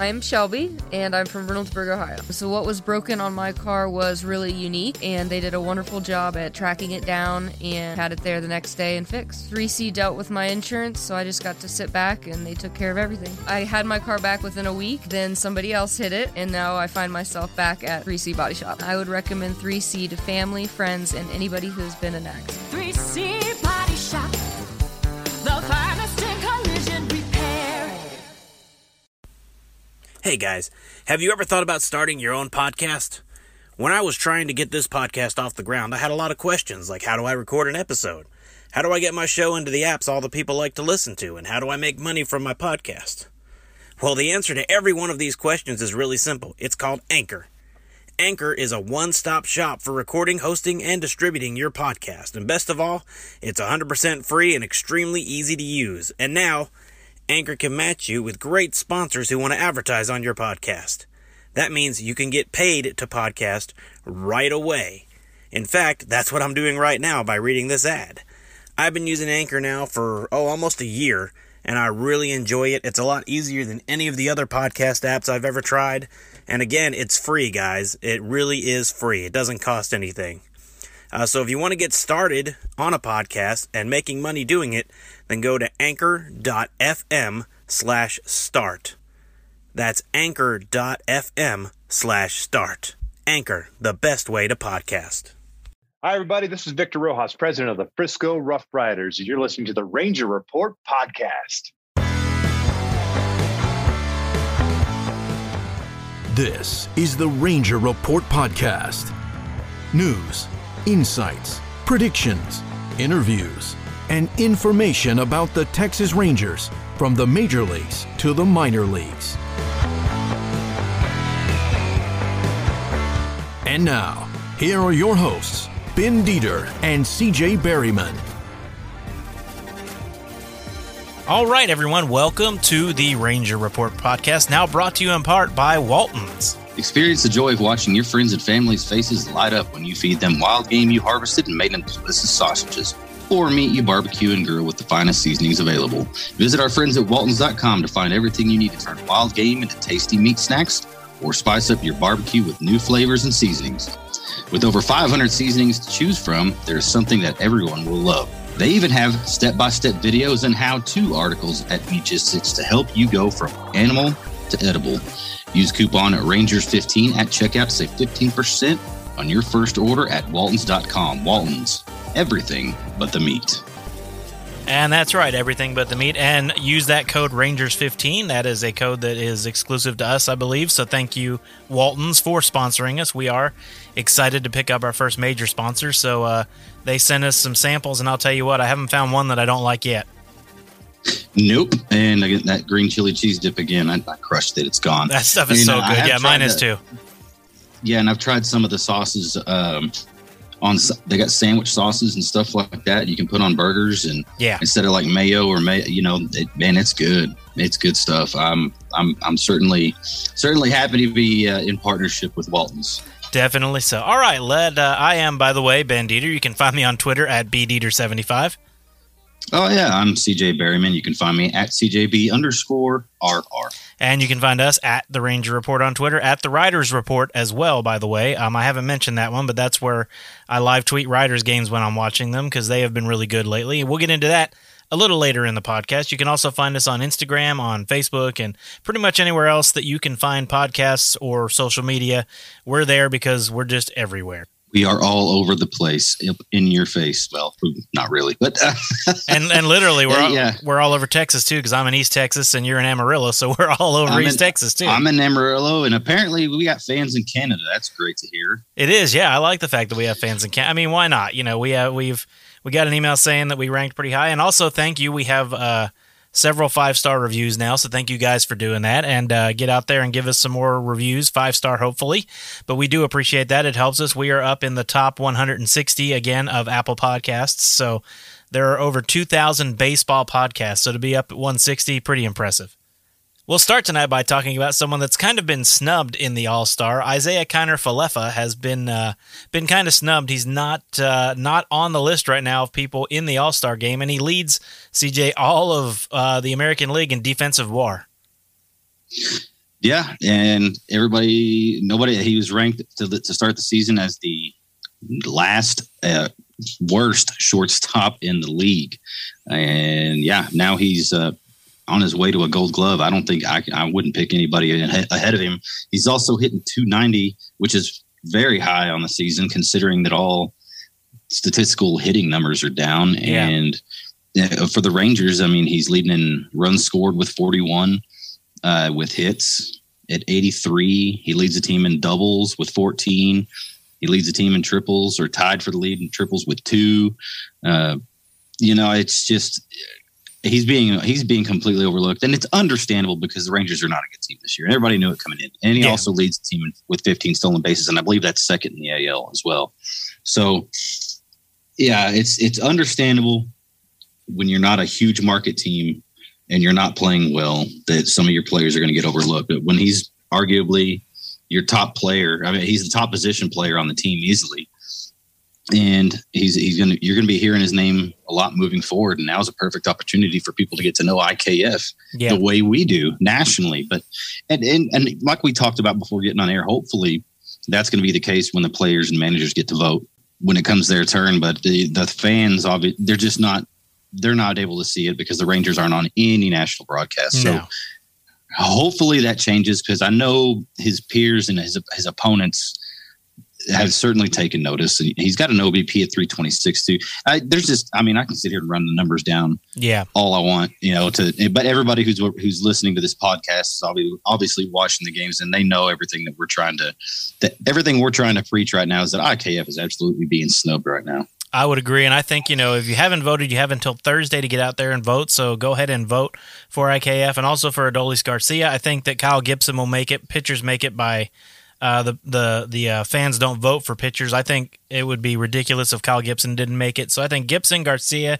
I'm Shelby, and I'm from Reynoldsburg, Ohio. So, what was broken on my car was really unique, and they did a wonderful job at tracking it down and had it there the next day and fixed. 3C dealt with my insurance, so I just got to sit back and they took care of everything. I had my car back within a week, then somebody else hit it, and now I find myself back at 3C Body Shop. I would recommend 3C to family, friends, and anybody who's been an accident. 3C Hey guys, have you ever thought about starting your own podcast? When I was trying to get this podcast off the ground, I had a lot of questions like how do I record an episode? How do I get my show into the apps all the people like to listen to? And how do I make money from my podcast? Well, the answer to every one of these questions is really simple. It's called Anchor. Anchor is a one stop shop for recording, hosting, and distributing your podcast. And best of all, it's 100% free and extremely easy to use. And now, Anchor can match you with great sponsors who want to advertise on your podcast. That means you can get paid to podcast right away. In fact, that's what I'm doing right now by reading this ad. I've been using Anchor now for, oh, almost a year, and I really enjoy it. It's a lot easier than any of the other podcast apps I've ever tried. And again, it's free, guys. It really is free, it doesn't cost anything. Uh, so if you want to get started on a podcast and making money doing it, then go to anchor.fm slash start. That's anchor.fm slash start. Anchor, the best way to podcast. Hi, everybody. This is Victor Rojas, president of the Frisco Rough Riders. and You're listening to the Ranger Report podcast. This is the Ranger Report Podcast. News, insights, predictions, interviews, and information about the Texas Rangers from the major leagues to the minor leagues. And now, here are your hosts, Ben Dieter and CJ Berryman. All right, everyone, welcome to the Ranger Report podcast, now brought to you in part by Walton's. Experience the joy of watching your friends and family's faces light up when you feed them wild game you harvested and made into delicious sausages. Or meat you barbecue and grill with the finest seasonings available. Visit our friends at Waltons.com to find everything you need to turn wild game into tasty meat snacks or spice up your barbecue with new flavors and seasonings. With over 500 seasonings to choose from, there's something that everyone will love. They even have step by step videos and how to articles at Meatgistics to help you go from animal to edible. Use coupon Rangers15 at checkout to save 15% on your first order at Waltons.com. Waltons, everything but the meat. And that's right, everything but the meat. And use that code Rangers15. That is a code that is exclusive to us, I believe. So thank you, Waltons, for sponsoring us. We are excited to pick up our first major sponsor. So uh, they sent us some samples, and I'll tell you what, I haven't found one that I don't like yet. Nope. And I get that green chili cheese dip again. I, I crushed it. It's gone. That stuff is And, so uh, good. Yeah, mine is to- too. Yeah, and I've tried some of the sauces. Um, on they got sandwich sauces and stuff like that you can put on burgers and Yeah. instead of like mayo or may you know it, man it's good it's good stuff i'm i'm i'm certainly certainly happy to be uh, in partnership with waltons Definitely so. All right, led. Uh, I am, by the way, Ben Dieter. You can find me on Twitter at bdieter75. Oh yeah i'm cj berryman you can find me at cjb underscore rr And you can find us at the Ranger Report on Twitter, at the Riders Report as well, by the way. Um, I haven't mentioned that one, but that's where I live tweet Riders games when I'm watching them because they have been really good lately. We'll get into that a little later in the podcast. You can also find us on Instagram, on Facebook, and pretty much anywhere else that you can find podcasts or social media. We're there because we're just everywhere. We are all over the place in your face well not really but uh, And and literally, we're all, Yeah. we're all over Texas too because I'm in East Texas and you're in Amarillo, so we're all over I'm East in- Texas too. i'm in amarillo and apparently we got fans in canada that's great to hear It is, yeah. I like the fact that we have fans in Canada. I mean, why not? You know, we have we've we got an email saying that we ranked pretty high, and also thank you. We have uh, several five star reviews now, so thank you guys for doing that. And uh, get out there and give us some more reviews, five star hopefully. But we do appreciate that; it helps us. We are up in the top 160 again of Apple Podcasts, so there are over 2,000 baseball podcasts. So to be up at 160, pretty impressive. We'll start tonight by talking about someone that's kind of been snubbed in the All Star. Isiah Kiner Falefa has been uh, been kind of snubbed. He's not uh, not on the list right now of people in the All Star game, and he leads CJ all of uh, the American League in defensive WAR. Yeah, and everybody, nobody, he was ranked to, to start the season as the last uh, worst shortstop in the league, and yeah, now he's uh, on his way to a Gold Glove. I don't think I, I wouldn't pick anybody ahead of him. He's also hitting 290, which is very high on the season, considering that all statistical hitting numbers are down. Yeah. And for the Rangers, I mean, he's leading in runs scored with 41, uh, with hits at 83. He leads the team in doubles with 14. He leads the team in triples or tied for the lead in triples with two. Uh, you know, it's just he's being he's being completely overlooked, and it's understandable because the Rangers are not a good team this year, and everybody knew it coming in. And he Yeah. also leads the team with 15 stolen bases, and I believe that's second in the AL as well. So, yeah, it's it's understandable when you're not a huge market team and you're not playing well that some of your players are going to get overlooked. But when he's arguably your top player, I mean, he's the top position player on the team easily and he's he's gonna you're gonna be hearing his name a lot moving forward. And now's a perfect opportunity for people to get to know IKF Yeah. the way we do nationally. But and and, and like we talked about before getting on air, hopefully that's going to be the case when the players and managers get to vote when it comes their turn. But the the fans, obviously, they're just not they're not able to see it because the Rangers aren't on any national broadcast. So hopefully that changes because I know his peers and his his opponents have certainly taken notice. And He's got an OBP at 326 too. I, there's just, I mean, I can sit here and run the numbers down Yeah. all I want, you know, to, but everybody who's, who's listening to this podcast is obviously, obviously watching the games and they know everything that we're trying to, that everything we're trying to preach right now is that IKF is absolutely being snubbed right now. I would agree. And I think, you know, if you haven't voted, you have until Thursday to get out there and vote. So go ahead and vote for IKF and also for Adolis Garcia. I think that Kyle Gibson will make it. Pitchers make it by uh, the the the uh, fans don't vote for pitchers. I think it would be ridiculous if Kyle Gibson didn't make it. So I think Gibson, Garcia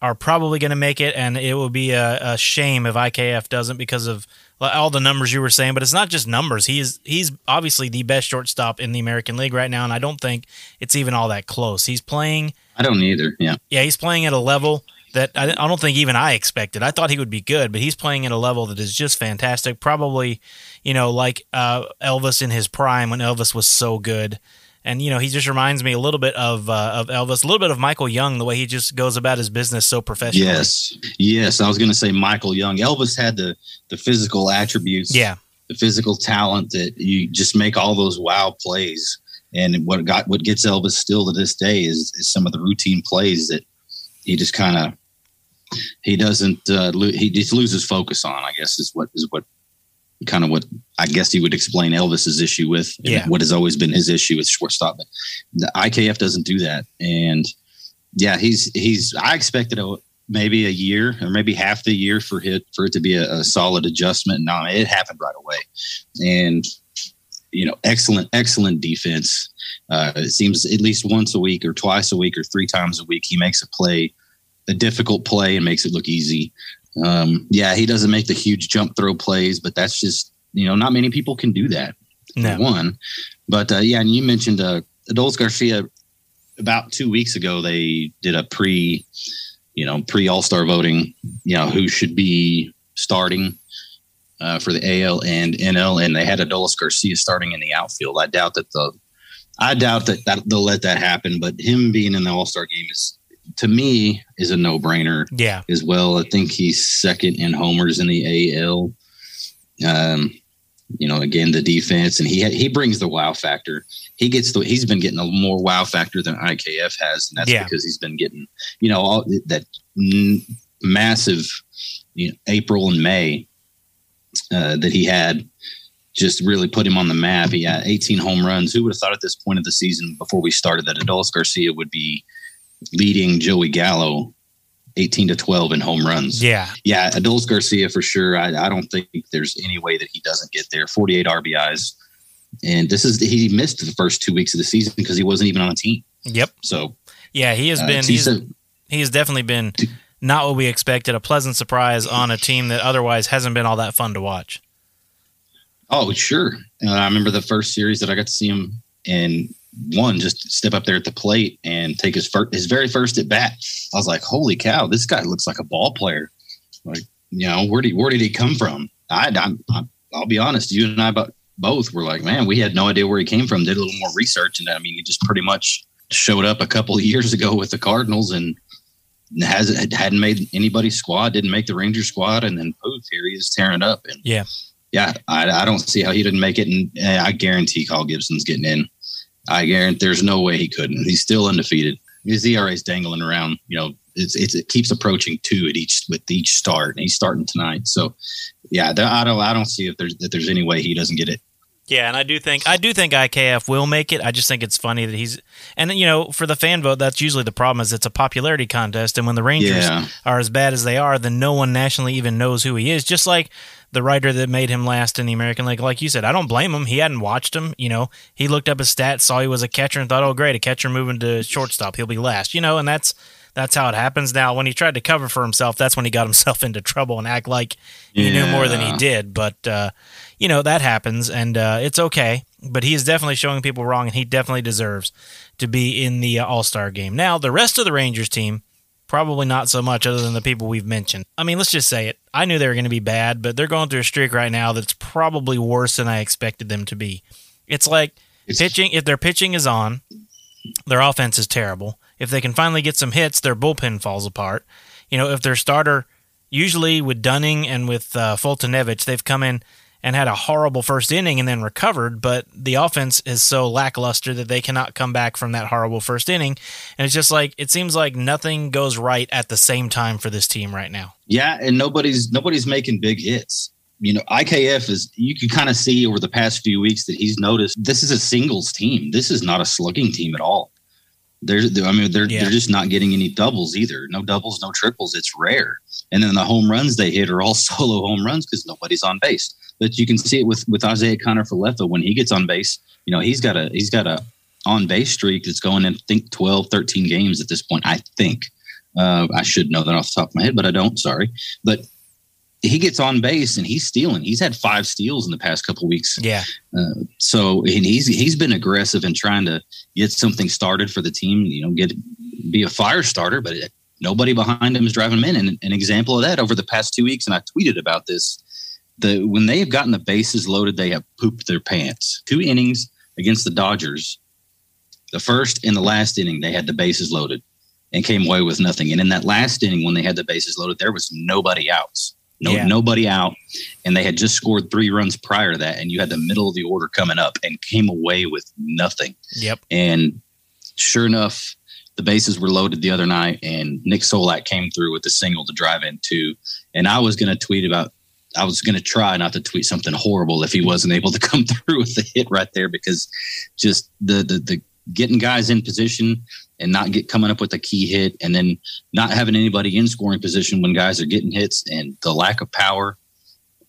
are probably going to make it, and it will be a, a shame if IKF doesn't because of all the numbers you were saying. But it's not just numbers. He is he's obviously the best shortstop in the American League right now, and I don't think it's even all that close. He's playing I don't either. Yeah. yeah, he's playing at a level that I, I don't think even I expected. I thought he would be good, but he's playing at a level that is just fantastic. Probably, you know, like uh, Elvis in his prime when Elvis was so good. And you know, he just reminds me a little bit of uh, of Elvis, a little bit of Michael Young, the way he just goes about his business so professionally. Yes. Yes. I was going to say Michael Young. Elvis had the, the physical attributes. Yeah. the physical talent that you just make all those wow plays. And what got what gets Elvis still to this day is, is some of the routine plays that he just kind of he doesn't uh, lo- he just loses focus on. I guess is what is what kind of what I guess he would explain Elvis's issue with. Yeah. what has always been his issue with shortstop. But the IKF doesn't do that, and yeah, he's he's. I expected a maybe a year or maybe half the year for it for it to be a, a solid adjustment. No, it happened right away, and you know, excellent, excellent defense. Uh, it seems at least once a week or twice a week or three times a week he makes a play, a difficult play, and makes it look easy. Um, yeah, he doesn't make the huge jump throw plays, but that's just you know not many people can do that. No. One, but uh, yeah, and you mentioned uh, Adolis Garcia about two weeks ago. They did a pre, you know, pre All Star voting. You know who should be starting uh, for the AL and NL, and they had Adolis Garcia starting in the outfield. I doubt that the, I doubt that, that they'll let that happen. But him being in the All Star game is, to me, is a no brainer Yeah. as well. I think he's second in homers in the AL. Um, you know, again the defense, and he he brings the wow factor. He gets the he's been getting a more wow factor than IKF has, and that's Yeah. because he's been getting you know all that mm, massive you know, April and May uh, that he had just really put him on the map. He had 18 home runs. Who would have thought at this point of the season before we started that Adolis Garcia would be leading Joey Gallo 18 to 12 in home runs? Yeah. Yeah, Adolis Garcia for sure. I, I don't think there's any way that he doesn't get there. 48 RBIs. And this is he missed the first two weeks of the season because he wasn't even on a team. Yep. So Yeah. He has uh, been. he's he has definitely been not what we expected. A pleasant surprise on a team that otherwise hasn't been all that fun to watch. Oh, sure. Uh, I remember the first series that I got to see him and one just step up there at the plate and take his first, his very first at bat. I was like, holy cow, this guy looks like a ball player. Like, you know, where did where did he come from? I, I'm I'll be honest, you and I both were like, man, we had no idea where he came from. Did a little more research, and I mean, he just pretty much showed up a couple of years ago with the Cardinals and has hadn't made anybody's squad, didn't make the Ranger squad, and then poof, here he is tearing it up. And Yeah. yeah, I, I don't see how he didn't make it, and I guarantee Kyle Gibson's getting in. I guarantee there's no way he couldn't. He's still undefeated. His ERA is dangling around. You know, it's, it's it keeps approaching two at each with each start, and he's starting tonight. So, yeah, I don't I don't see if there's if there's any way he doesn't get it. Yeah, and I do think I do think IKF will make it. I just think it's funny that he's and you know for the fan vote that's usually the problem is it's a popularity contest and when the Rangers Yeah. are as bad as they are then no one nationally even knows who he is. Just like the writer that made him last in the American League, like you said, I don't blame him. He hadn't watched him. You know, he looked up his stats, saw he was a catcher, and thought, "Oh, great, a catcher moving to shortstop, he'll be last." You know, and that's that's how it happens. Now, when he tried to cover for himself, that's when he got himself into trouble and act like he knew more than he did. But uh, you know that happens, and uh, it's okay. But he is definitely showing people wrong, and he definitely deserves to be in the uh, All Star game. Now, the rest of the Rangers team, probably not so much, other than the people we've mentioned. I mean, let's just say it. I knew they were going to be bad, but they're going through a streak right now that's probably worse than I expected them to be. It's like It's- pitching. If their pitching is on, their offense is terrible. If they can finally get some hits, their bullpen falls apart. You know, if their starter, usually with Dunning and with uh, Foltynewicz, they've come in and had a horrible first inning and then recovered, but the offense is so lackluster that they cannot come back from that horrible first inning. And it's just like it seems like nothing goes right at the same time for this team right now. Yeah, and nobody's nobody's making big hits. You know, IKF is you can kind of see over the past few weeks that he's noticed this is a singles team. This is not a slugging team at all. There's, I mean, they're Yeah. they're just not getting any doubles either. No doubles, no triples. It's rare. And then the home runs they hit are all solo home runs because nobody's on base. But you can see it with with Isiah Kiner Falefa when he gets on base. You know, he's got a he's got a on base streak that's going in I think 12, 13 games at this point. I think. Uh, I should know that off the top of my head, but I don't. Sorry, but he gets on base and he's stealing. He's had five steals in the past couple weeks. Yeah. Uh, so and he's he's been aggressive in trying to get something started for the team. You know, get be a fire starter, but it, nobody behind him is driving him in. And an example of that over the past two weeks, and I tweeted about this. The when they have gotten the bases loaded, they have pooped their pants. Two innings against the Dodgers. The first and the last inning, they had the bases loaded and came away with nothing. And in that last inning, when they had the bases loaded, there was nobody outs. No, Yeah. nobody out, and they had just scored three runs prior to that, and you had the middle of the order coming up, and came away with nothing. Yep. And sure enough, the bases were loaded the other night, and Nick Solak came through with a single to drive in two. And I was going to tweet about, I was going to try not to tweet something horrible if he wasn't able to come through with the hit right there because just the the, the getting guys in position and not get coming up with a key hit, and then not having anybody in scoring position when guys are getting hits, and the lack of power.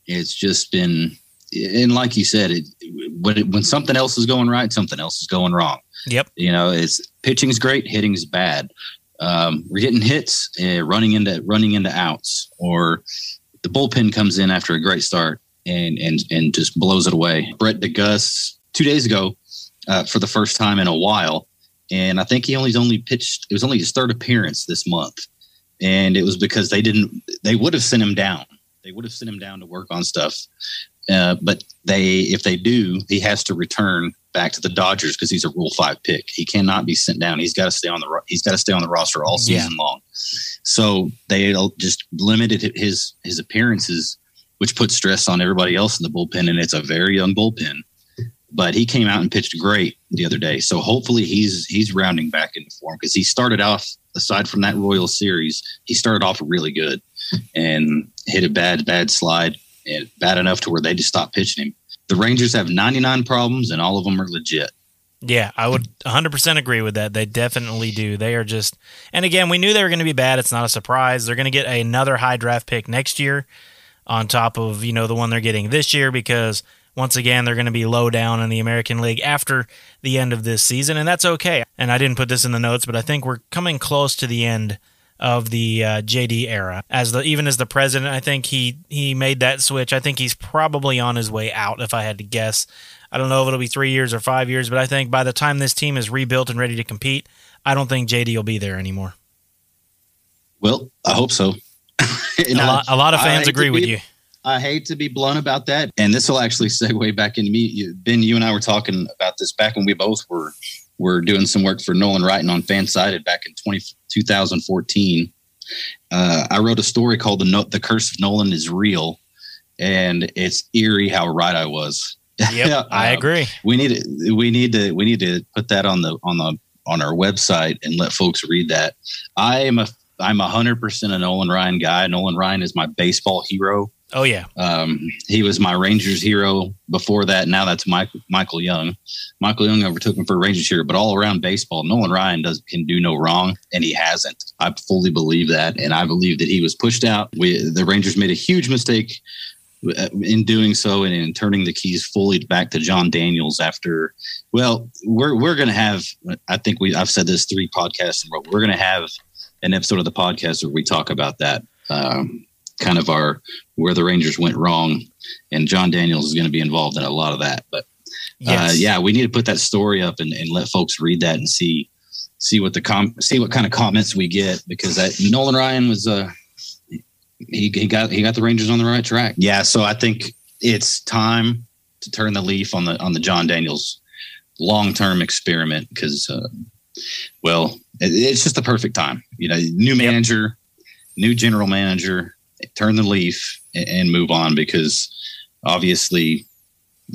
It's just been, and like you said, it when it, when something else is going right, something else is going wrong. Yep. You know, it's pitching's great, hitting's bad. Um, we're getting hits, uh, running into running into outs, or the bullpen comes in after a great start and and and just blows it away. Brett de Geus two days ago, uh, for the first time in a while, and I think he only only pitched. It was only his third appearance this month, and it was because they didn't. They would have sent him down. They would have sent him down to work on stuff. Uh, but they, if they do, he has to return back to the Dodgers because he's a Rule Five pick. He cannot be sent down. He's got to stay on the. He's got to stay on the roster all Yeah. season long. So they just limited his his appearances, which puts stress on everybody else in the bullpen, and it's a very young bullpen. But he came out and pitched great the other day. So hopefully he's he's rounding back into form because he started off aside from that Royal series, he started off really good and hit a bad bad slide and bad enough to where they just stopped pitching him. The Rangers have 99 problems and all of them are legit. Yeah, I would 100% agree with that. They definitely do. They are just, and again, we knew they were going to be bad. It's not a surprise. They're going to get another high draft pick next year on top of, you know, the one they're getting this year because once again, they're going to be low down in the American League after the end of this season, and that's okay. And I didn't put this in the notes, but I think we're coming close to the end of the uh, JD era. As the even as the president, I think he he made that switch. I think he's probably on his way out, if I had to guess. I don't know if it'll be three years or five years, but I think by the time this team is rebuilt and ready to compete, I don't think JD will be there anymore. Well, I hope so. A lot, a lot of fans agree with you. I hate to be blunt about that, and this will actually segue back into me. You- Ben, you and I were talking about this back when we both were were doing some work for Nolan Writin' on Fansided back in 20, 2014. Uh, I wrote a story called "The No- The Curse of Nolan is Real," and it's eerie how right I was. Yep, I Um, agree. we need to we need to we need to put that on the on the on our website and let folks read that. I am a I'm a hundred percent a Nolan Ryan guy. Nolan Ryan is my baseball hero. Oh yeah, Um, he was my Rangers hero before that. Now that's Mike, Michael Young. Michael Young overtook him for Rangers hero, but all around baseball, Nolan Ryan does can do no wrong, and he hasn't. I fully believe that, and I believe that he was pushed out. We, the Rangers made a huge mistake uh, in doing so and in turning the keys fully back to Jon Daniels after. Well, we're we're gonna have. I think we. I've said this three podcasts in a row. We're gonna have an episode of the podcast where we talk about that. Um, kind of our where the Rangers went wrong, and Jon Daniels is going to be involved in a lot of that. But uh, yeah, we need to put that story up and, and let folks read that and see see what the com see what kind of comments we get because that Nolan Ryan was uh he, he got he got the Rangers on the right track. Yeah, so I think it's time to turn the leaf on the on the Jon Daniels long term experiment because uh, well it, it's just the perfect time. You know, new manager, new general manager, turn the leaf and, move on because obviously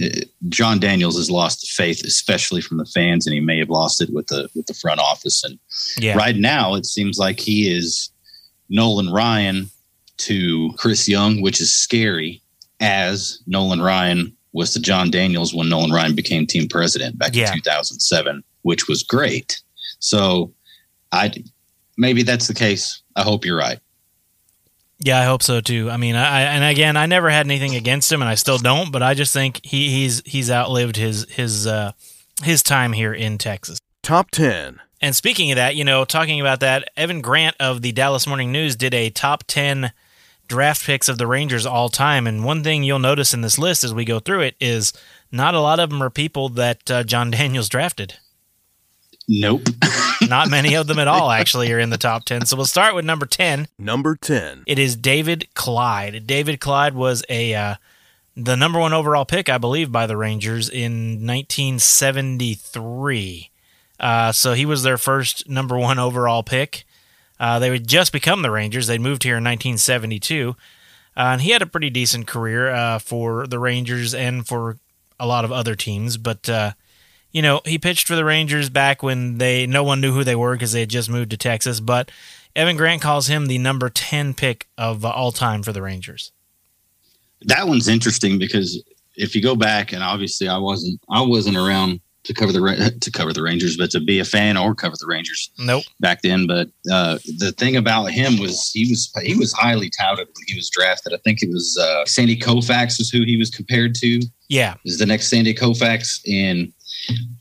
uh, Jon Daniels has lost the faith, especially from the fans, and he may have lost it with the with the front office. And yeah. right now, it seems like he is Nolan Ryan to Chris Young, which is scary. As Nolan Ryan was to Jon Daniels when Nolan Ryan became team president back Yeah. in 2007, which was great. So, I maybe that's the case. I hope you're right. Yeah, I hope so too. I mean, I, I and again, I never had anything against him, and I still don't. But I just think he, he's he's outlived his his uh, his time here in Texas. Top 10. And speaking of that, you know, talking about that, Evan Grant of the Dallas Morning News did a top ten draft picks of the Rangers all time. And one thing you'll notice in this list as we go through it is not a lot of them are people that uh, Jon Daniels drafted. Nope. Not many of them at all actually are in the top ten. So we'll start with number ten. Number 10. It is David Clyde. David Clyde was a uh, the number one overall pick, I believe, by the Rangers in 1973. Uh, so he was their first number one overall pick. Uh, they would just become the Rangers. They moved here in 1972, uh, and he had a pretty decent career uh, for the Rangers and for a lot of other teams. But uh, you know, he pitched for the Rangers back when they no one knew who they were because they had just moved to Texas. But Evan Grant calls him the number 10 pick of uh, all time for the Rangers. that one's interesting because if you go back and obviously I wasn't I wasn't around to cover the to cover the Rangers, but to be a fan or cover the Rangers Nope. back then. But uh, the thing about him was he was he was highly touted when he was drafted. I think it was uh, Sandy Koufax is who he was compared to. Yeah. Is the next Sandy Koufax and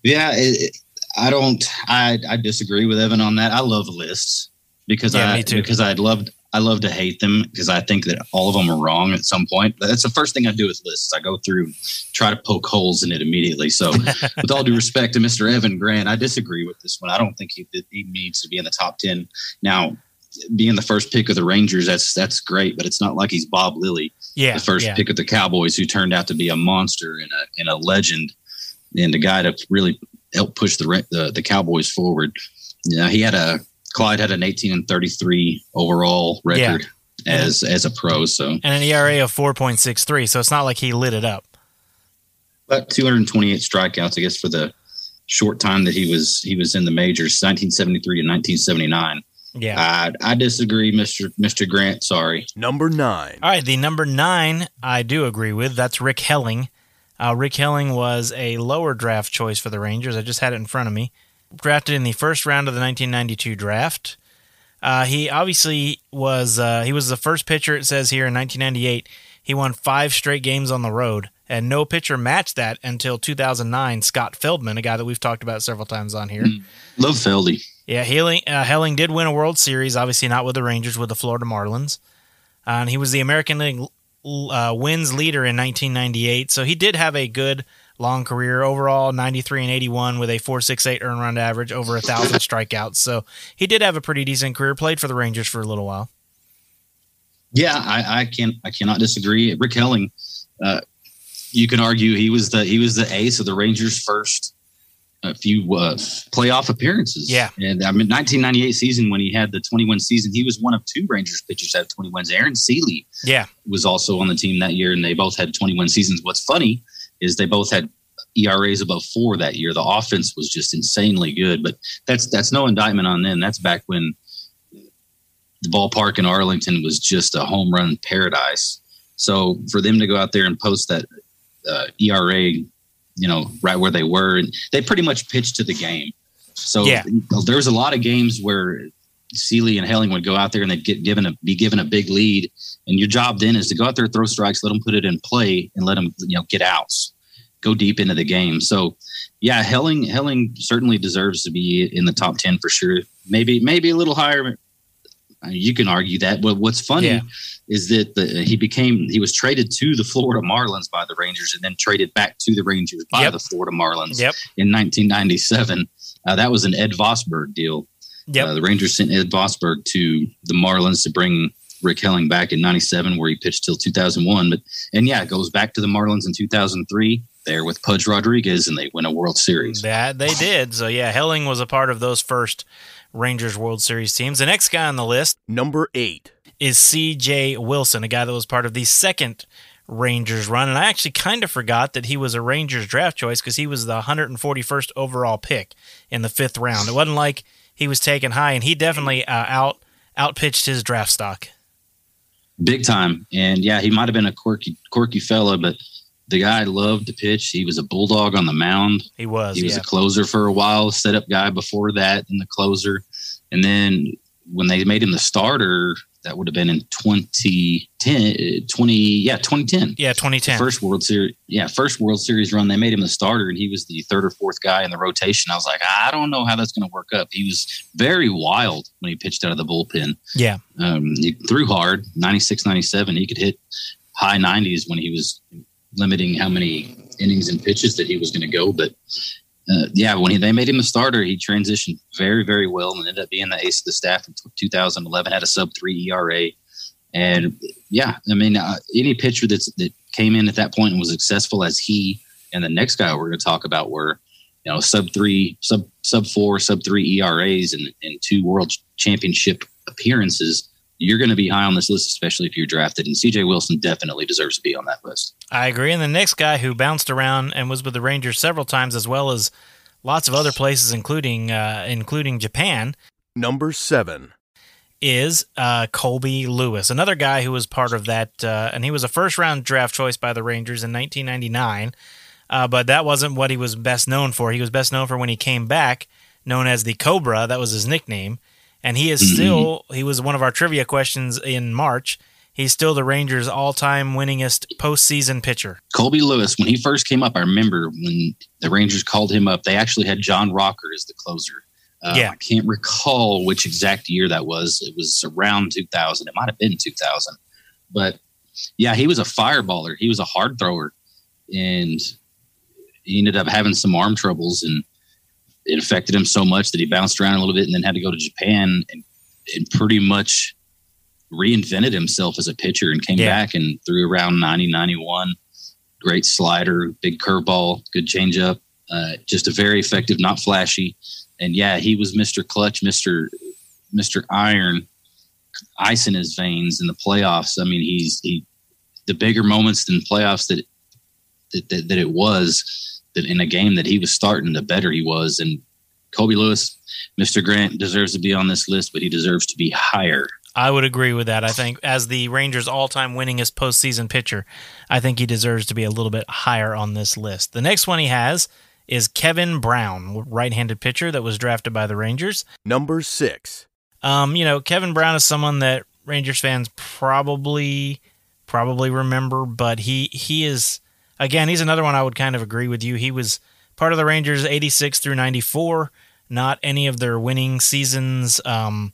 yeah, it, it- I don't I I disagree with Evan on that. I love lists because Yeah, I because I'd loved I love to hate them because I think that all of them are wrong at some point. That's the first thing I do with lists. I go through, try to poke holes in it immediately. So, with all due respect to Mr. Evan Grant, I disagree with this one. I don't think he, he needs to be in the top ten. Now, being the first pick of the Rangers, that's that's great, but it's not like he's Bob Lilly, Yeah. the first yeah. pick of the Cowboys, who turned out to be a monster and a and a legend, and the guy to really help push the the, the Cowboys forward. Yeah, he had a Clyde had an 18 and 33 overall record as as a pro. So, And an ERA of 4.63. So it's not like he lit it up. but 228 strikeouts, I guess, for the short time that he was he was in the majors, 1973 and 1979. Yeah. I I disagree, Mister Mister Grant. Sorry. Number 9. All right, the number nine I do agree with. That's Rick Helling. Uh, Rick Helling was a lower draft choice for the Rangers. I just had it in front of me. Drafted in the first round of the 1992 draft. Uh, he obviously was uh, he was the first pitcher. It says here in 1998, he won five straight games on the road, and no pitcher matched that until 2009. Scott Feldman, a guy that we've talked about several times on here. Love Feldy. Yeah, Helling, uh, Helling did win a World Series, obviously not with the Rangers, with the Florida Marlins. Uh, and he was the American League uh, wins leader in 1998. So he did have a good long career overall, 93 and 81 with a 4.68 earn run average, over a thousand strikeouts. So he did have a pretty decent career. Played for the Rangers for a little while. Yeah, I, I can't. I cannot disagree. Rick Helling, uh, you can argue he was the he was the ace of the Rangers' first a few uh, playoff appearances. Yeah. and I mean, 1998 season when he had the 21 season, he was one of two Rangers pitchers that have 20 wins. Aaron Sele Yeah. was also on the team that year, and they both had 21 seasons. What's funny is they both had ERAs above four that year. The offense was just insanely good, but that's that's no indictment on them. That's back when the ballpark in Arlington was just a home run paradise. So for them to go out there and post that uh, ERA, you know, right where they were, and they pretty much pitched to the game. So Yeah. there was a lot of games where Sele and Helling would go out there and they'd get given a be given a big lead, and your job then is to go out there, throw strikes, let them put it in play, and let them you know get outs, go deep into the game. So, yeah, Helling Helling certainly deserves to be in the top ten for sure. Maybe maybe a little higher. You can argue that, but what's funny Yeah. is that the, he became he was traded to the Florida Marlins by the Rangers, and then traded back to the Rangers by Yep. the Florida Marlins Yep. in 1997. Uh, that was an Ed Vosberg deal. Yep. Uh, the Rangers sent Ed Vosberg to the Marlins to bring Rick Helling back in '97, where he pitched till 2001. But and yeah, it goes back to the Marlins in 2003 there with Pudge Rodriguez, and they win a World Series. That they did. So yeah, Helling was a part of those first Rangers World Series teams. The next guy on the list Number 8. is C.J. Wilson, a guy that was part of the second Rangers run, and I actually kind of forgot that he was a Rangers draft choice because he was the 141st overall pick in the fifth round. It wasn't like he was taken high, and he definitely uh, out outpitched his draft stock. big time. And yeah, he might have been a quirky, quirky fella, but the guy loved to pitch. He was a bulldog on the mound. He was, He was yeah. a closer for a while, setup guy before that, and the closer. And then when they made him the starter, that would have been in 2010, uh, 20, yeah, 2010. yeah, The 2010. First World Series, yeah, first World Series run. They made him the starter, and he was the third or fourth guy in the rotation. I was like, I don't know how that's going to work up. He was very wild when he pitched out of the bullpen. yeah, Um, he threw hard, 96, 97. He could hit high 90s when he was limiting how many innings and pitches that he was going to go. But uh, yeah, when he, they made him a starter, he transitioned very, very well and ended up being the ace of the staff in 2011. Had a sub three ERA, and yeah, I mean, uh, any pitcher that's that came in at that point and was successful as he and the next guy we're going to talk about were, you know, sub three, sub sub four, sub three ERAs and and two World Championship appearances. You're going to be high on this list, especially if you're drafted. And CJ Wilson definitely deserves to be on that list. I agree. And the next guy who bounced around and was with the Rangers several times, as well as lots of other places, including uh, including Japan, Number 7. is uh, Colby Lewis, another guy who was part of that, uh, and he was a first round draft choice by the Rangers in 1999. Uh, but that wasn't what he was best known for. He was best known for when he came back, known as the Cobra. That was his nickname, and he is still. He was one of our trivia questions in March. He's still the Rangers' all-time winningest postseason pitcher. Colby Lewis, when he first came up, I remember when the Rangers called him up, they actually had John Rocker as the closer. Uh, Yeah. I can't recall which exact year that was. It was around 2000. It might have been 2000. But yeah, he was a fireballer. He was a hard thrower. And he ended up having some arm troubles and it affected him so much that he bounced around a little bit and then had to go to Japan and, and pretty much reinvented himself as a pitcher and came Yeah. back and threw around 90, 91. Great slider, big curveball, good changeup. Uh, just a very effective, not flashy. And yeah, he was Mr. Clutch, Mr. Mr. Iron, ice in his veins in the playoffs. I mean, he's he the bigger moments than playoffs that that, that, that it was that in a game that he was starting, the better he was. And Colby Lewis, Mr. Grant deserves to be on this list, but he deserves to be higher. I would agree with that. I think as the Rangers' all-time winningest postseason pitcher, I think he deserves to be a little bit higher on this list. The next one he has is Kevin Brown, right-handed pitcher that was drafted by the Rangers. Number 6. Um, you know, Kevin Brown is someone that Rangers fans probably probably remember, but he he is again, he's another one I would kind of agree with you. He was part of the Rangers 86 through 94, not any of their winning seasons. Um,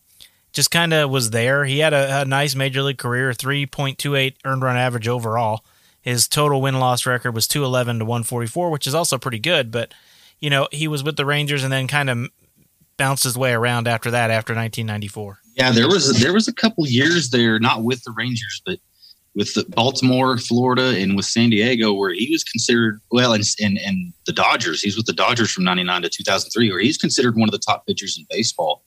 just kind of was there. He had a, a nice major league career, 3.28 earned run average overall. His total win loss record was 211 to 144, which is also pretty good, but you know, he was with the Rangers and then kind of bounced his way around after that after 1994. Yeah, there was there was a couple years there, not with the Rangers, but with the Baltimore, Florida, and with San Diego, where he was considered well, and and, and the Dodgers. He's with the Dodgers from '99 to 2003, where he's considered one of the top pitchers in baseball.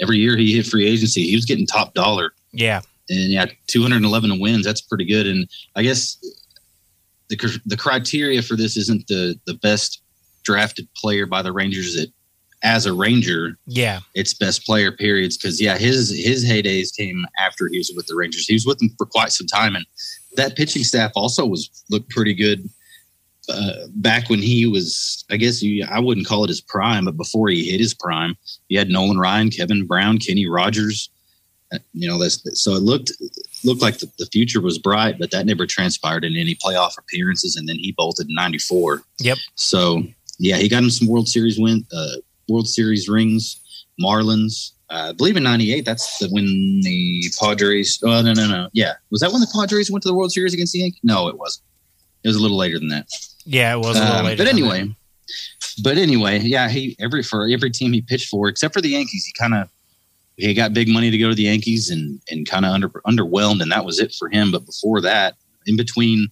Every year he hit free agency, he was getting top dollar, Yeah, and yeah, 211 wins. That's pretty good. And I guess the the criteria for this isn't the the best drafted player by the Rangers that as a Ranger yeah, it's best player periods because yeah his his heydays came after he was with the Rangers. He was with them for quite some time, and that pitching staff also was looked pretty good uh, back when he was. I guess you I wouldn't call it his prime, but before he hit his prime, he had Nolan Ryan, Kevin Brown, Kenny Rogers. Uh, You know that's so it looked looked like the, the future was bright, but that never transpired in any playoff appearances. And then he bolted in '94. Yep. So yeah, he got him some World Series win, uh, World Series rings, Marlins. Uh, I believe in '98. That's the, when the Padres. Oh no, no, no. Yeah, was that when the Padres went to the World Series against the Yankees? No, it wasn't. It was a little later than that. yeah. It was a little Um, later. but than anyway, but anyway, yeah. He every for every team he pitched for, except for the Yankees, he kind of he got big money to go to the Yankees and and kind of under underwhelmed, and that was it for him. But before that, in between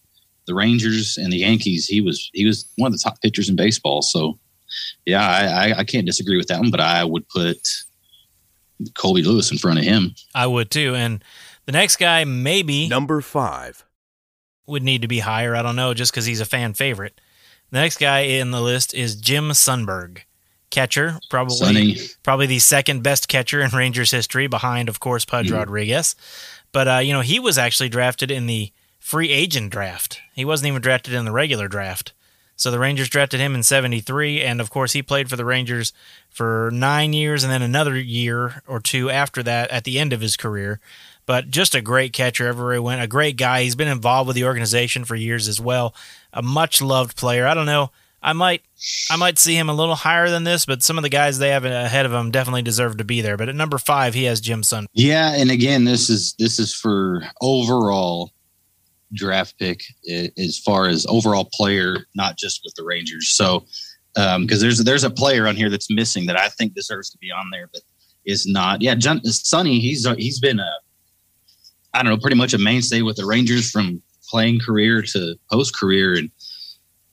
the Rangers and the Yankees, he was he was one of the top pitchers in baseball. So yeah, I, I, I can't disagree with that one, but I would put Colby Lewis in front of him. I would too. And the next guy maybe Number 5. would need to be higher. I don't know, just because he's a fan favorite. The next guy in the list is Jim Sundberg, catcher, probably Sonny, probably the second best catcher in Rangers history, behind of course Pudge Mhm. Rodriguez. But uh, you know he was actually drafted in the free agent draft. He wasn't even drafted in the regular draft. So the Rangers drafted him in '73, and of course he played for the Rangers for nine years, and then another year or two after that at the end of his career. But just a great catcher everywhere he went. A great guy. He's been involved with the organization for years as well. A much loved player. I don't know. I might, I might see him a little higher than this, but some of the guys they have ahead of him definitely deserve to be there. But at number five, he has Jim Sun. Yeah, and again, this is this is for overall draft pick as far as overall player, not just with the Rangers. So, um, because there's there's a player on here that's missing that I think deserves to be on there, but is not. Yeah, John, Sonny, he's he's been a I don't know, pretty much a mainstay with the Rangers from playing career to post career, and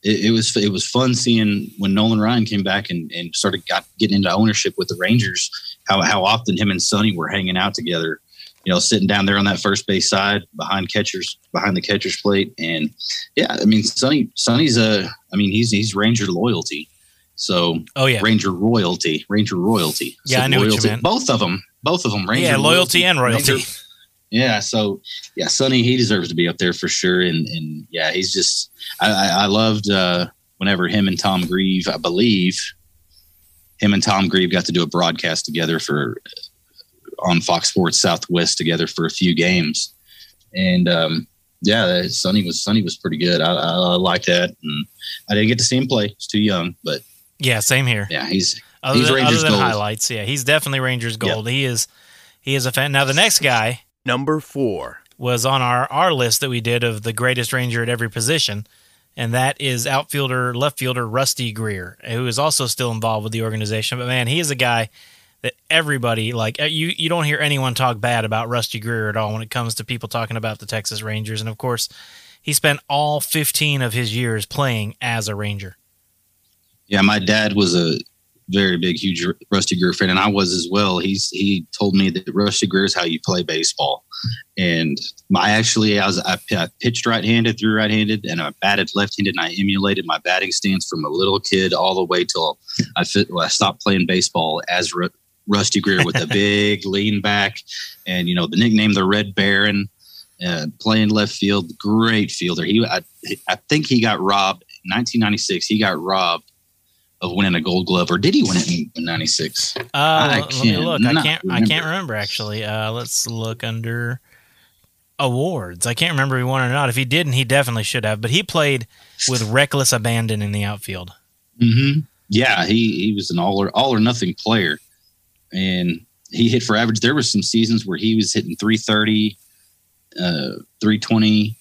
it, it was it was fun seeing when Nolan Ryan came back and, and started got getting into ownership with the Rangers. How how often him and Sonny were hanging out together, you know, sitting down there on that first base side behind catchers behind the catcher's plate, and yeah, I mean Sonny Sonny's a I mean he's he's Ranger loyalty. So Oh yeah, Ranger royalty, Ranger royalty. Yeah, So I knew what you meant. Both of them, both of them. Ranger yeah, loyalty and royalty. Ranger- yeah, so yeah, Sonny he deserves to be up there for sure, and and yeah, he's just I I, I loved uh, whenever him and Tom Grieve, I believe, him and Tom Grieve got to do a broadcast together for on Fox Sports Southwest together for a few games, and um, yeah, that- Sonny was Sonny was pretty good. I, I, I like that, and I didn't get to see him play; he's too young, but Yeah, same here. yeah, he's Other He's than, Rangers other than gold. highlights, yeah, he's definitely Rangers gold. He is, he is a fan. Now the next guy Number 4. was on our our list that we did of the greatest Ranger at every position, and that is outfielder, left fielder Rusty Greer, who is also still involved with the organization. But man, he is a guy that everybody like. uh, You you don't hear anyone talk bad about Rusty Greer at all when it comes to people talking about the Texas Rangers, and of course, he spent all 15 of his years playing as a Ranger. Yeah, my dad was a very big, huge Rusty Greer fan, and I was as well. He's he told me that Rusty Greer is how you play baseball, and my actually I was I, I pitched right-handed, threw right-handed, and I batted left-handed, and I emulated my batting stance from a little kid all the way till I fit. Well, I stopped playing baseball as Rusty Greer with a big lean back, and you know the nickname the Red Baron. Uh, playing left field, great fielder. He, I, I think he got robbed. 1996, he got robbed of winning a Gold Glove, or did he win it in- in '96? Uh, I let me look. I can't. I can't remember actually. Uh, let's look under awards. I can't remember if he won or not. If he didn't, he definitely should have. But he played with reckless abandon in the outfield. Mm-hmm. Yeah, he he was an all or all or nothing player, and he hit for average. There were some seasons where he was hitting 330, uh, 320.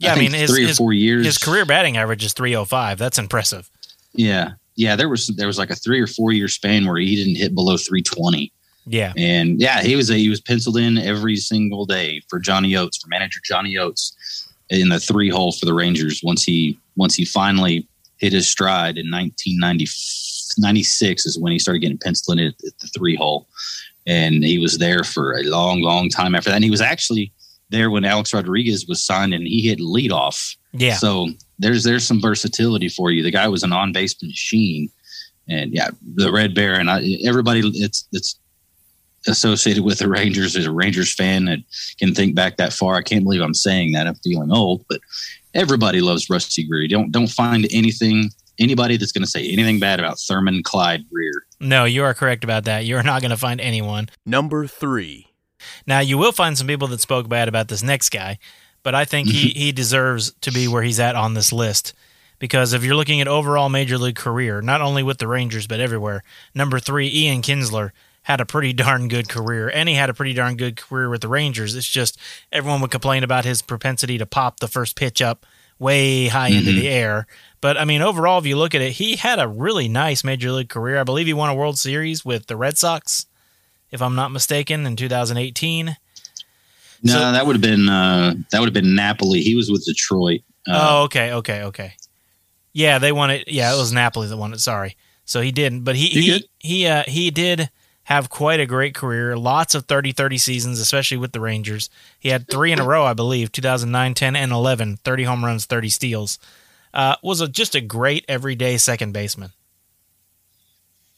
Yeah, I, think mean his three or his, four years. his career batting average is 305. That's impressive. Yeah, yeah, there was there was like a three or four year span where he didn't hit below 320. Yeah. And yeah, he was a, he was penciled in every single day for Johnny Oates, for manager Johnny Oates, in the three hole for the Rangers. Once he once he finally hit his stride in 1996 is when he started getting penciled in at, at the three hole, and he was there for a long, long time after that. And he was actually there when Alex Rodriguez was signed, and he hit leadoff. Yeah. So there's there's some versatility for you. The guy was an on base machine, and yeah, the Red Baron. I, everybody, it's it's associated with the Rangers as a Rangers fan that can think back that far. I can't believe I'm saying that. I'm feeling old, but everybody loves Rusty Greer. Don't don't find anything anybody that's going to say anything bad about Thurman Clyde Greer. No, you are correct about that. You're not going to find anyone. Number three. Now, you will find some people that spoke bad about this next guy, but I think he, mm-hmm. he deserves to be where he's at on this list. Because if you're looking at overall major league career, not only with the Rangers, but everywhere, number three, Ian Kinsler, had a pretty darn good career. And he had a pretty darn good career with the Rangers. It's just everyone would complain about his propensity to pop the first pitch up way high into mm-hmm. the air. But I mean, overall, if you look at it, he had a really nice major league career. I believe he won a World Series with the Red Sox, if I'm not mistaken, in 2018. No, So- that would have been uh, that would have been Napoli. He was with Detroit. Uh, oh, okay, okay, okay. Yeah, they won it. Yeah, it was Napoli that won it. Sorry, so he didn't, but he he good? he uh, he did have quite a great career. Lots of 30-30 seasons, especially with the Rangers. He had three in a row, I believe, 2009, 10, and 11. 30 home runs, 30 steals. Uh, was a, just a great everyday second baseman.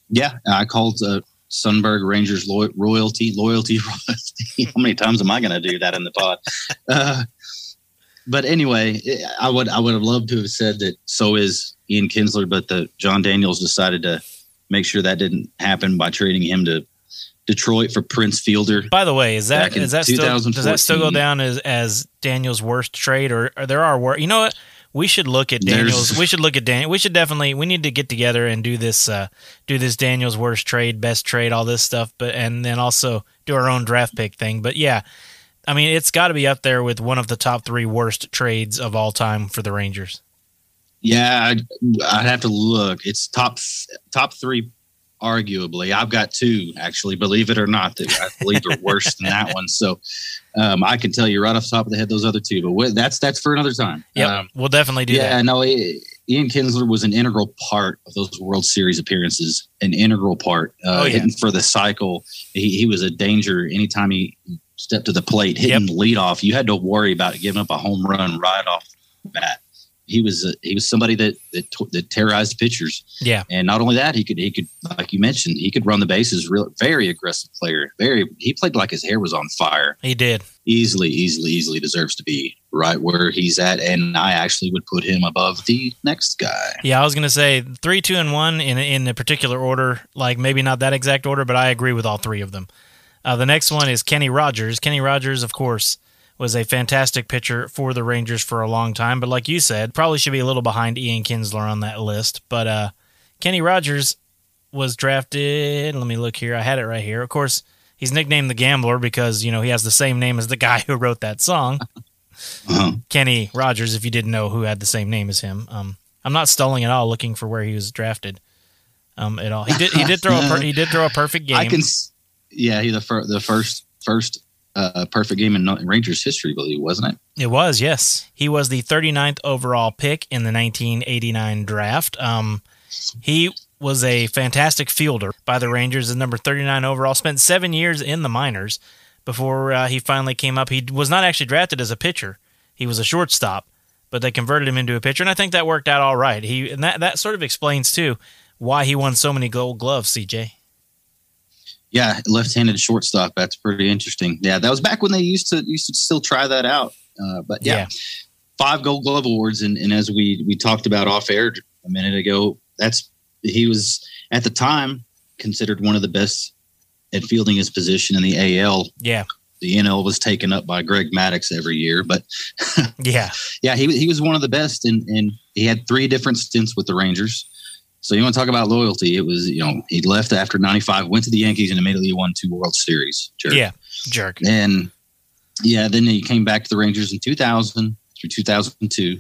Yeah, I called uh, Sundberg Rangers lo- royalty, loyalty, royalty. How many times am I going to do that in the pod? Uh, but anyway, I would I would have loved to have said that. So is Ian Kinsler, but the Jon Daniels decided to make sure that didn't happen by trading him to Detroit for Prince Fielder. By the way, is that is that still does that still go down as as Daniel's worst trade, or, or there are wor- You know what? We should look at Daniel's. There's- we should look at Daniel. We should definitely. We need to get together and do this. Uh, do this Daniel's worst trade, best trade, all this stuff. But and then also do our own draft pick thing. But yeah, I mean, it's got to be up there with one of the top three worst trades of all time for the Rangers. Yeah, I'd, I'd have to look. It's top top three, arguably. I've got two actually. Believe it or not, that I believe are worse than that one. So um, I can tell you right off the top of the head those other two. But wh- that's that's for another time. Yeah, Um, we'll definitely do yeah, that. no. i- Ian Kinsler was an integral part of those World Series appearances. An integral part. Uh, Oh, yeah. Hitting for the cycle, he, he was a danger anytime he stepped to the plate. Hitting lead off, you had to worry about giving up a home run right off the bat. He was a, he was somebody that that, t- that terrorized pitchers. Yeah, And not only that, he could he could like you mentioned, he could run the bases. Real very aggressive player. Very he played like his hair was on fire. he did. Easily, easily, easily deserves to be right where he's at. And I actually would put him above the next guy. Yeah, I was gonna say three, two, and one in in a particular order. Like maybe not that exact order, but I agree with all three of them. Uh, the next one is Kenny Rogers. Kenny Rogers, of course, was a fantastic pitcher for the Rangers for a long time. But like you said, probably should be a little behind Ian Kinsler on that list. But uh, Kenny Rogers was drafted. Let me look here. I had it right here. Of course, he's nicknamed the Gambler because you know he has the same name as the guy who wrote that song. Uh-huh. Kenny Rogers, if you didn't know who had the same name as him. Um, I'm not stalling at all, looking for where he was drafted. Um, at all. He did. He did throw a. Per- he did throw a perfect game. I can, yeah, he the fir- the first first uh, perfect game in Rangers history, believe, wasn't it? It was, yes. He was the 39th overall pick in the 1989 draft. Um, he was a fantastic fielder by the Rangers at number 39 overall. Spent seven years in the minors before uh, he finally came up. He was not actually drafted as a pitcher. He was a shortstop, but they converted him into a pitcher, and I think that worked out all right. He and that that sort of explains too why he won so many Gold Gloves. CJ. Yeah, left-handed shortstop. That's pretty interesting. Yeah, that was back when they used to used to still try that out. Uh, but yeah, Yeah. five Gold Glove awards, and, and as we we talked about off air a minute ago, that's he was at the time considered one of the best at fielding his position in the AL. Yeah, The NL was taken up by Greg Maddux every year, but yeah, yeah, he he was one of the best, and and he had three different stints with the Rangers. So you want to talk about loyalty? It was you know he left after '95, went to the Yankees, and immediately won two World Series. Jerk. yeah. Jerk. and yeah, then he came back to the Rangers in 2000 through 2002.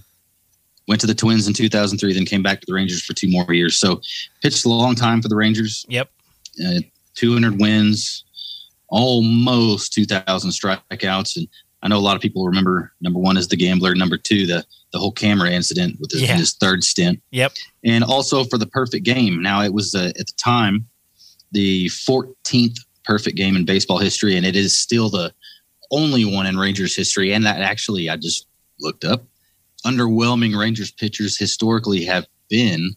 went to the Twins in 2003, then came back to the Rangers for two more years. So pitched a long time for the Rangers. Yep. Uh, 200 wins, almost 2,000 strikeouts, and I know a lot of people remember number one is the gambler, number two the the whole camera incident with his, Yeah. his third stint, Yep. and also for the perfect game. Now it was uh, at the time the 14th perfect game in baseball history, and it is still the only one in Rangers history. And that actually I just looked up underwhelming Rangers pitchers historically have been.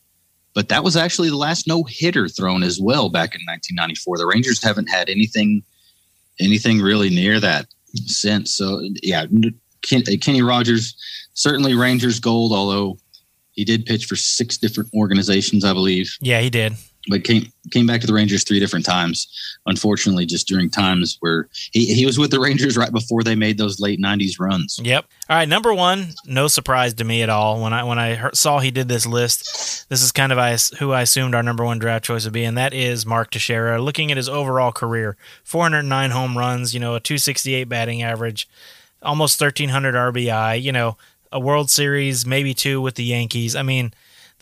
But that was actually the last no hitter thrown as well back in 1994. The Rangers haven't had anything, anything really near that since. So yeah, Ken, uh, Kenny Rogers certainly Rangers gold. Although he did pitch for six different organizations, I believe, Yeah, he did. But came came back to the Rangers three different times. Unfortunately, just during times where he, he was with the Rangers right before they made those late 90s runs. Yep. All right, number one, no surprise to me at all. When I when I heard, saw he did this list, this is kind of I, who I assumed our number one draft choice would be, and that is Mark Teixeira. Looking at his overall career, 409 home runs, you know, a 268 batting average, almost 1300 RBI, you know, a World Series, maybe two with the Yankees. I mean,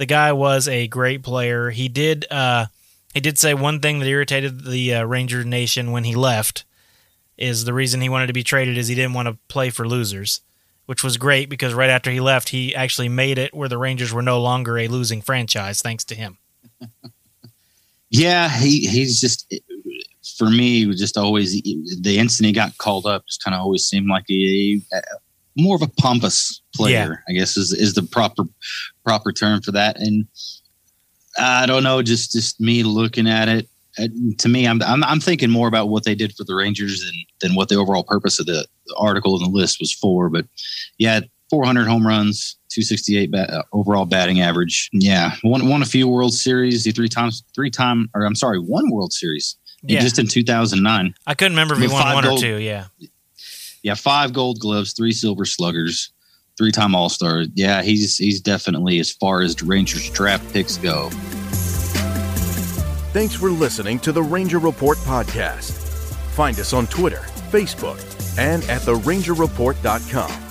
the guy was a great player. He did uh, he did say one thing that irritated the uh, Ranger Nation when he left is the reason he wanted to be traded is he didn't want to play for losers, which was great because right after he left, he actually made it where the Rangers were no longer a losing franchise thanks to him. Yeah, he he's just for me he was just always the instant he got called up just kind of always seemed like a more of a pompous player. I guess is is the proper proper term for that. And I don't know, just just me looking at it. uh, To me, I'm, I'm I'm thinking more about what they did for the Rangers than than what the overall purpose of the, article in the list was for. But yeah, 400 home runs, 268 bat, uh, overall batting average. Yeah, won won a few World Series. He three times, three time, or I'm sorry, one World Series. Yeah. Just in 2009. I couldn't remember if he won one or two. Yeah. Yeah, five Gold Gloves, three Silver Sluggers, three time All Star. Yeah, he's he's definitely as far as the Rangers draft picks go. Thanks for listening to the Ranger Report podcast. Find us on Twitter, Facebook, and at therangerreport.com.